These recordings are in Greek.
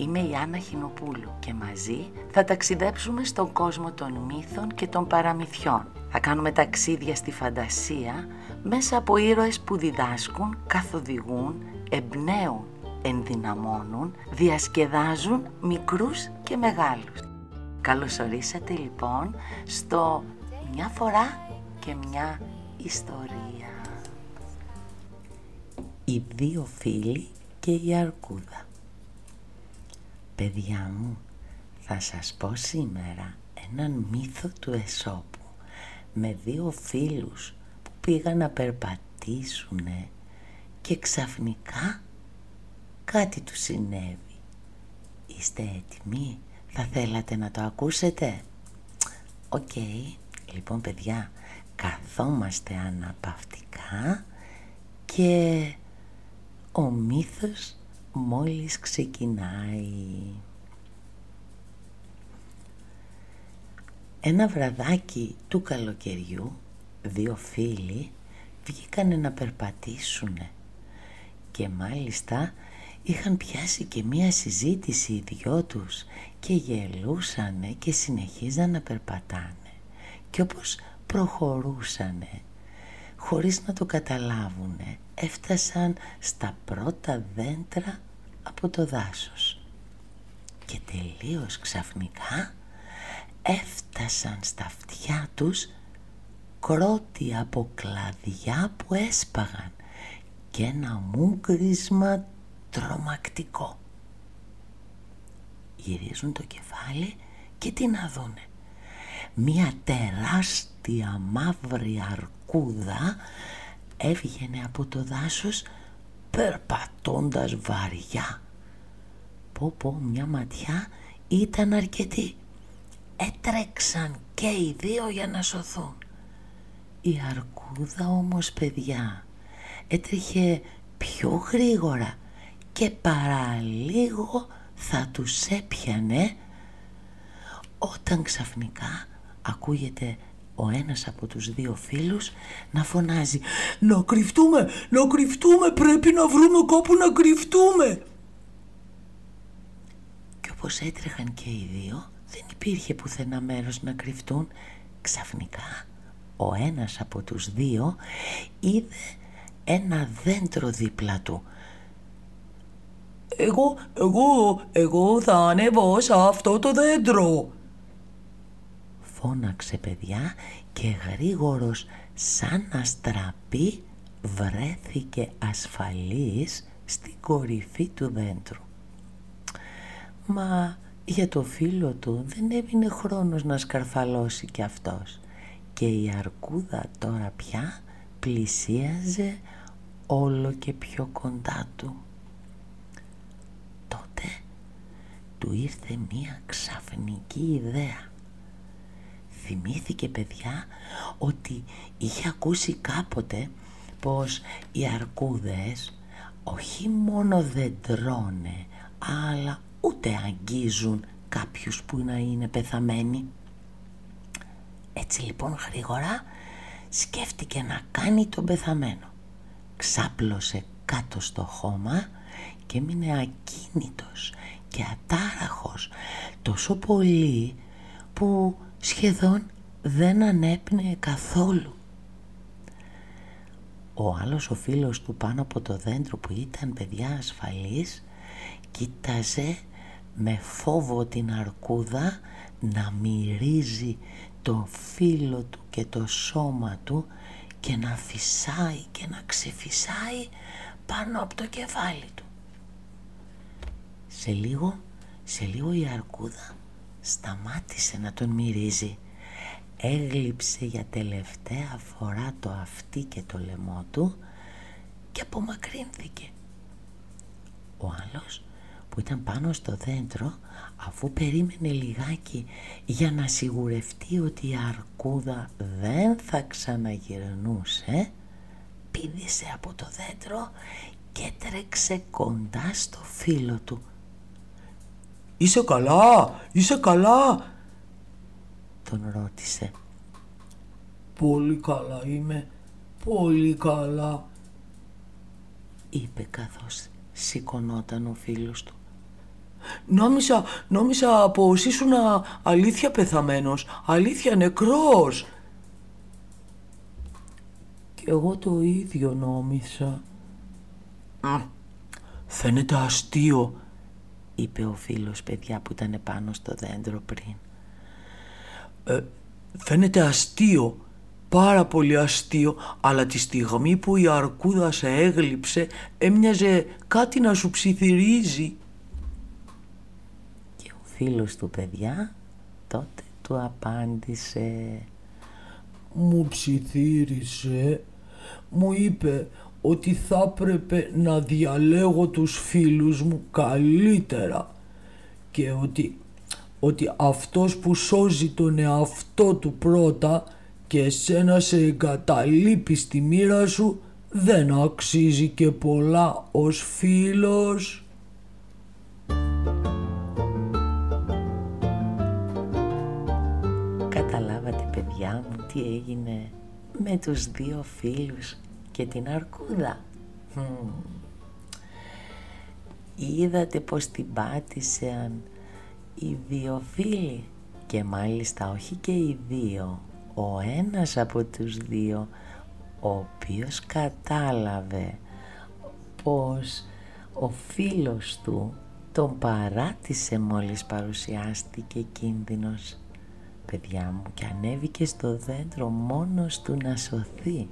Είμαι η Άννα Χινοπούλου και μαζί θα ταξιδέψουμε στον κόσμο των μύθων και των παραμυθιών. Θα κάνουμε ταξίδια στη φαντασία μέσα από ήρωες που διδάσκουν, καθοδηγούν, εμπνέουν, ενδυναμώνουν, διασκεδάζουν μικρούς και μεγάλους. Καλώς ορίσατε λοιπόν στο «Μια φορά και μια ιστορία». Οι δύο φίλοι και η αρκούδα. Παιδιά μου, θα σας πω σήμερα έναν μύθο του Εσώπου με δύο φίλους που πήγαν να περπατήσουνε και ξαφνικά κάτι τους συνέβη. Είστε έτοιμοι, θα θέλατε να το ακούσετε; Οκ, λοιπόν παιδιά, καθόμαστε αναπαυτικά και ο μύθος μόλις ξεκινάει. Ένα βραδάκι του καλοκαιριού, δύο φίλοι βγήκανε να περπατήσουνε και μάλιστα είχαν πιάσει και μία συζήτηση οι δυο τους και γελούσανε και συνεχίζαν να περπατάνε και όπως προχωρούσανε χωρίς να το καταλάβουνε έφτασαν στα πρώτα δέντρα από το δάσος και τελείως ξαφνικά έφτασαν στα αυτιά τους κρότη από κλαδιά που έσπαγαν και ένα μούγκρισμα τρομακτικό. Γυρίζουν το κεφάλι και τι να δούνε. Μία τεράστια μαύρη αρκούδα έβγαινε από το δάσος περπατώντας βαριά. Πω πω μια ματιά ήταν αρκετή. Έτρεξαν και οι δύο για να σωθούν. Η αρκούδα όμως παιδιά έτρεχε πιο γρήγορα και παραλίγο θα τους έπιανε όταν ξαφνικά ακούγεται ο ένας από τους δύο φίλους να φωνάζει «Να κρυφτούμε, να κρυφτούμε, πρέπει να βρούμε κάπου να κρυφτούμε». Και όπως έτρεχαν και οι δύο δεν υπήρχε πουθενά μέρος να κρυφτούν. Ξαφνικά ο ένας από τους δύο είδε ένα δέντρο δίπλα του. «Εγώ, εγώ, εγώ θα ανέβω σε αυτό το δέντρο», φώναξε παιδιά και γρήγορος σαν αστραπή βρέθηκε ασφαλής στην κορυφή του δέντρου. Μα για το φίλο του δεν έμεινε χρόνος να σκαρφαλώσει κι αυτός και η αρκούδα τώρα πια πλησίαζε όλο και πιο κοντά του. Τότε του ήρθε μία ξαφνική ιδέα θυμήθηκε παιδιά ότι είχε ακούσει κάποτε πως οι αρκούδες όχι μόνο δεν τρώνε αλλά ούτε αγγίζουν κάποιους που να είναι πεθαμένοι. Έτσι λοιπόν γρήγορα σκέφτηκε να κάνει τον πεθαμένο. Ξάπλωσε κάτω στο χώμα και μείνε ακίνητος και ατάραχος τόσο πολύ που σχεδόν δεν ανέπνεε καθόλου. Ο άλλος ο φίλος του πάνω από το δέντρο που ήταν παιδιά ασφαλής κοίταζε με φόβο την αρκούδα να μυρίζει το φίλο του και το σώμα του και να φυσάει και να ξεφυσάει πάνω από το κεφάλι του. Σε λίγο, σε λίγο η αρκούδα σταμάτησε να τον μυρίζει. Έγλειψε για τελευταία φορά το αυτί και το λαιμό του και απομακρύνθηκε. Ο άλλος που ήταν πάνω στο δέντρο αφού περίμενε λιγάκι για να σιγουρευτεί ότι η αρκούδα δεν θα ξαναγυρνούσε πήδησε από το δέντρο και τρέξε κοντά στο φίλο του «Είσαι καλά, είσαι καλά» τον ρώτησε. «Πολύ καλά είμαι, πολύ καλά» είπε καθώς σηκωνόταν ο φίλος του. Νόμιζα, νόμιζα πως ήσουν αλήθεια πεθαμένος, αλήθεια νεκρός. Κι εγώ το ίδιο νόμιζα. Φαίνεται αστείο, είπε ο φίλος παιδιά που ήταν πάνω στο δέντρο πριν. Ε, φαίνεται αστείο, πάρα πολύ αστείο, αλλά τη στιγμή που η αρκούδα σε έγλειψε έμοιαζε κάτι να σου ψιθυρίζει. Και ο φίλος του παιδιά τότε του απάντησε «Μου ψιθύρισε, μου είπε ότι θα έπρεπε να διαλέγω τους φίλους μου καλύτερα και ότι, ότι αυτός που σώζει τον εαυτό του πρώτα και εσένα σε εγκαταλείπει στη μοίρα σου δεν αξίζει και πολλά ως φίλος. Καταλάβατε παιδιά μου τι έγινε με τους δύο φίλους και την αρκούδα. Είδατε πως την πάτησαν οι δύο φίλοι; Και μάλιστα όχι και οι δύο, ο ένας από τους δύο ο οποίος κατάλαβε πως ο φίλος του τον παράτησε μόλις παρουσιάστηκε κίνδυνος. Παιδιά μου και ανέβηκε στο δέντρο μόνος του να σωθεί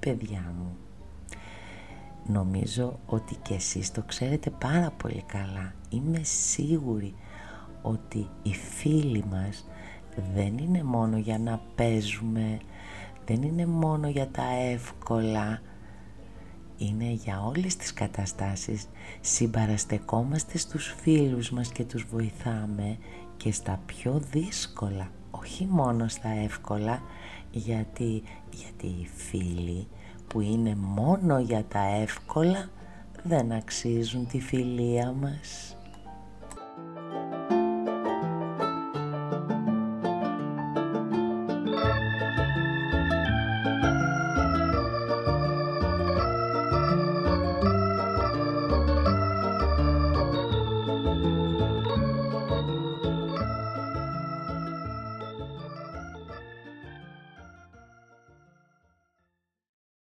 παιδιά μου νομίζω ότι και εσείς το ξέρετε πάρα πολύ καλά. Είμαι σίγουρη ότι οι φίλοι μας δεν είναι μόνο για να παίζουμε δεν είναι μόνο για τα εύκολα είναι για όλες τις καταστάσεις. Συμπαραστεκόμαστε στους φίλους μας και τους βοηθάμε και στα πιο δύσκολα όχι μόνο στα εύκολα γιατί, γιατί οι φίλοι που είναι μόνο για τα εύκολα δεν αξίζουν τη φιλία μας.